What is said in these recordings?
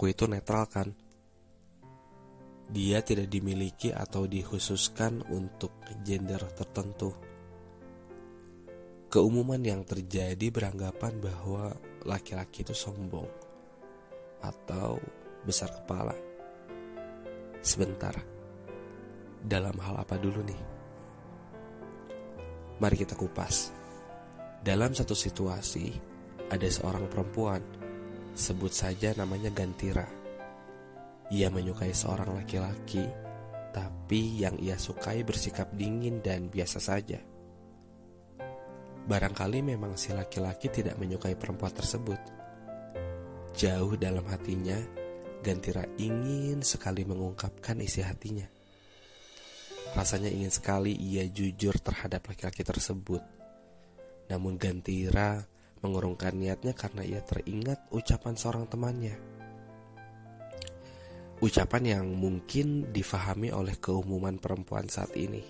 perilaku itu netral kan? Dia tidak dimiliki atau dikhususkan untuk gender tertentu. Keumuman yang terjadi beranggapan bahwa laki-laki itu sombong atau besar kepala. Sebentar, dalam hal apa dulu nih? Mari kita kupas. Dalam satu situasi, ada seorang perempuan, sebut saja namanya Gantira. Ia menyukai seorang laki-laki, tapi yang ia sukai bersikap dingin dan biasa saja. Barangkali memang si laki-laki tidak menyukai perempuan tersebut. Jauh dalam hatinya, Gantira ingin sekali mengungkapkan isi hatinya. Rasanya ingin sekali ia jujur terhadap laki-laki tersebut namun Gantira mengurungkan niatnya karena ia teringat ucapan seorang temannya. Ucapan yang mungkin difahami oleh keumuman perempuan saat ini.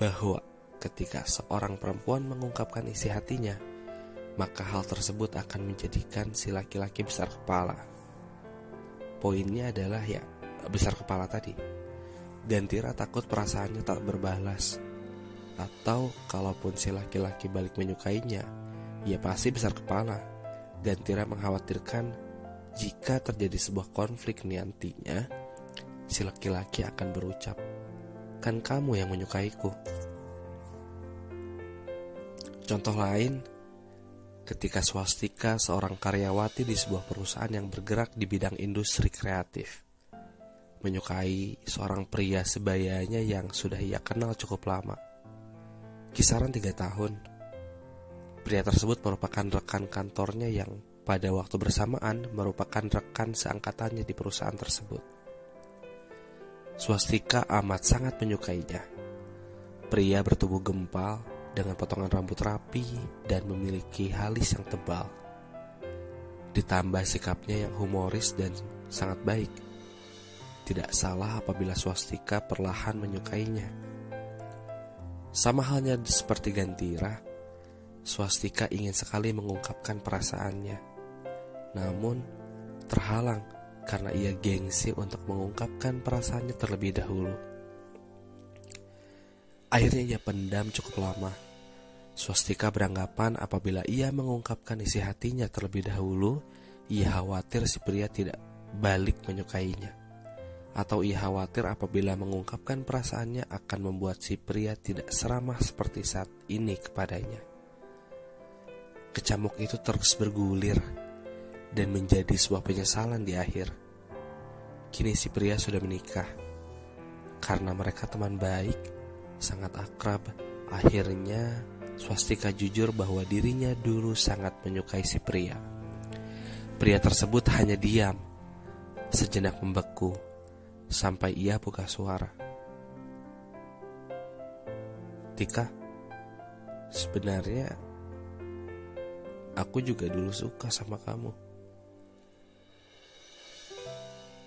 Bahwa ketika seorang perempuan mengungkapkan isi hatinya, maka hal tersebut akan menjadikan si laki-laki besar kepala. Poinnya adalah ya besar kepala tadi. Gantira takut perasaannya tak berbalas atau kalaupun si laki-laki balik menyukainya, ia pasti besar kepala. Gantira mengkhawatirkan jika terjadi sebuah konflik nantinya, si laki-laki akan berucap, "Kan kamu yang menyukaiku." Contoh lain, ketika Swastika seorang karyawati di sebuah perusahaan yang bergerak di bidang industri kreatif menyukai seorang pria sebayanya yang sudah ia kenal cukup lama kisaran tiga tahun. Pria tersebut merupakan rekan kantornya yang pada waktu bersamaan merupakan rekan seangkatannya di perusahaan tersebut. Swastika amat sangat menyukainya. Pria bertubuh gempal dengan potongan rambut rapi dan memiliki halis yang tebal. Ditambah sikapnya yang humoris dan sangat baik. Tidak salah apabila Swastika perlahan menyukainya. Sama halnya seperti Gantira, Swastika ingin sekali mengungkapkan perasaannya. Namun, terhalang karena ia gengsi untuk mengungkapkan perasaannya terlebih dahulu. Akhirnya ia pendam cukup lama. Swastika beranggapan apabila ia mengungkapkan isi hatinya terlebih dahulu, ia khawatir si pria tidak balik menyukainya atau ia khawatir apabila mengungkapkan perasaannya akan membuat si pria tidak seramah seperti saat ini kepadanya. Kecamuk itu terus bergulir dan menjadi sebuah penyesalan di akhir. Kini si pria sudah menikah. Karena mereka teman baik, sangat akrab, akhirnya Swastika jujur bahwa dirinya dulu sangat menyukai si pria. Pria tersebut hanya diam, sejenak membeku, sampai ia buka suara. Tika, sebenarnya aku juga dulu suka sama kamu.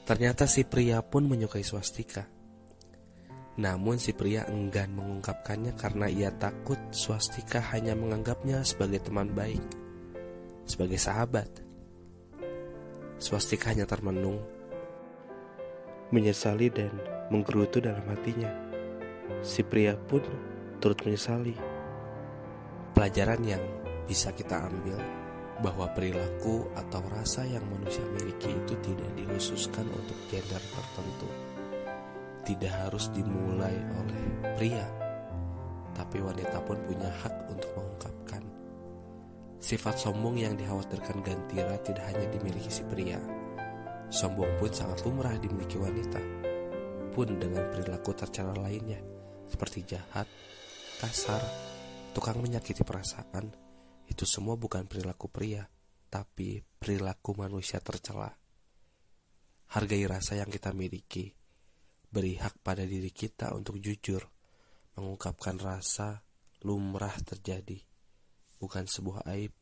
Ternyata si pria pun menyukai swastika. Namun si pria enggan mengungkapkannya karena ia takut swastika hanya menganggapnya sebagai teman baik, sebagai sahabat. Swastika hanya termenung menyesali dan menggerutu dalam hatinya. Si pria pun turut menyesali. Pelajaran yang bisa kita ambil bahwa perilaku atau rasa yang manusia miliki itu tidak dikhususkan untuk gender tertentu. Tidak harus dimulai oleh pria, tapi wanita pun punya hak untuk mengungkapkan. Sifat sombong yang dikhawatirkan Gantira tidak hanya dimiliki si pria, Sombong pun sangat lumrah dimiliki wanita, pun dengan perilaku tercela lainnya, seperti jahat, kasar, tukang menyakiti perasaan. Itu semua bukan perilaku pria, tapi perilaku manusia tercela. Hargai rasa yang kita miliki, beri hak pada diri kita untuk jujur, mengungkapkan rasa lumrah terjadi, bukan sebuah aib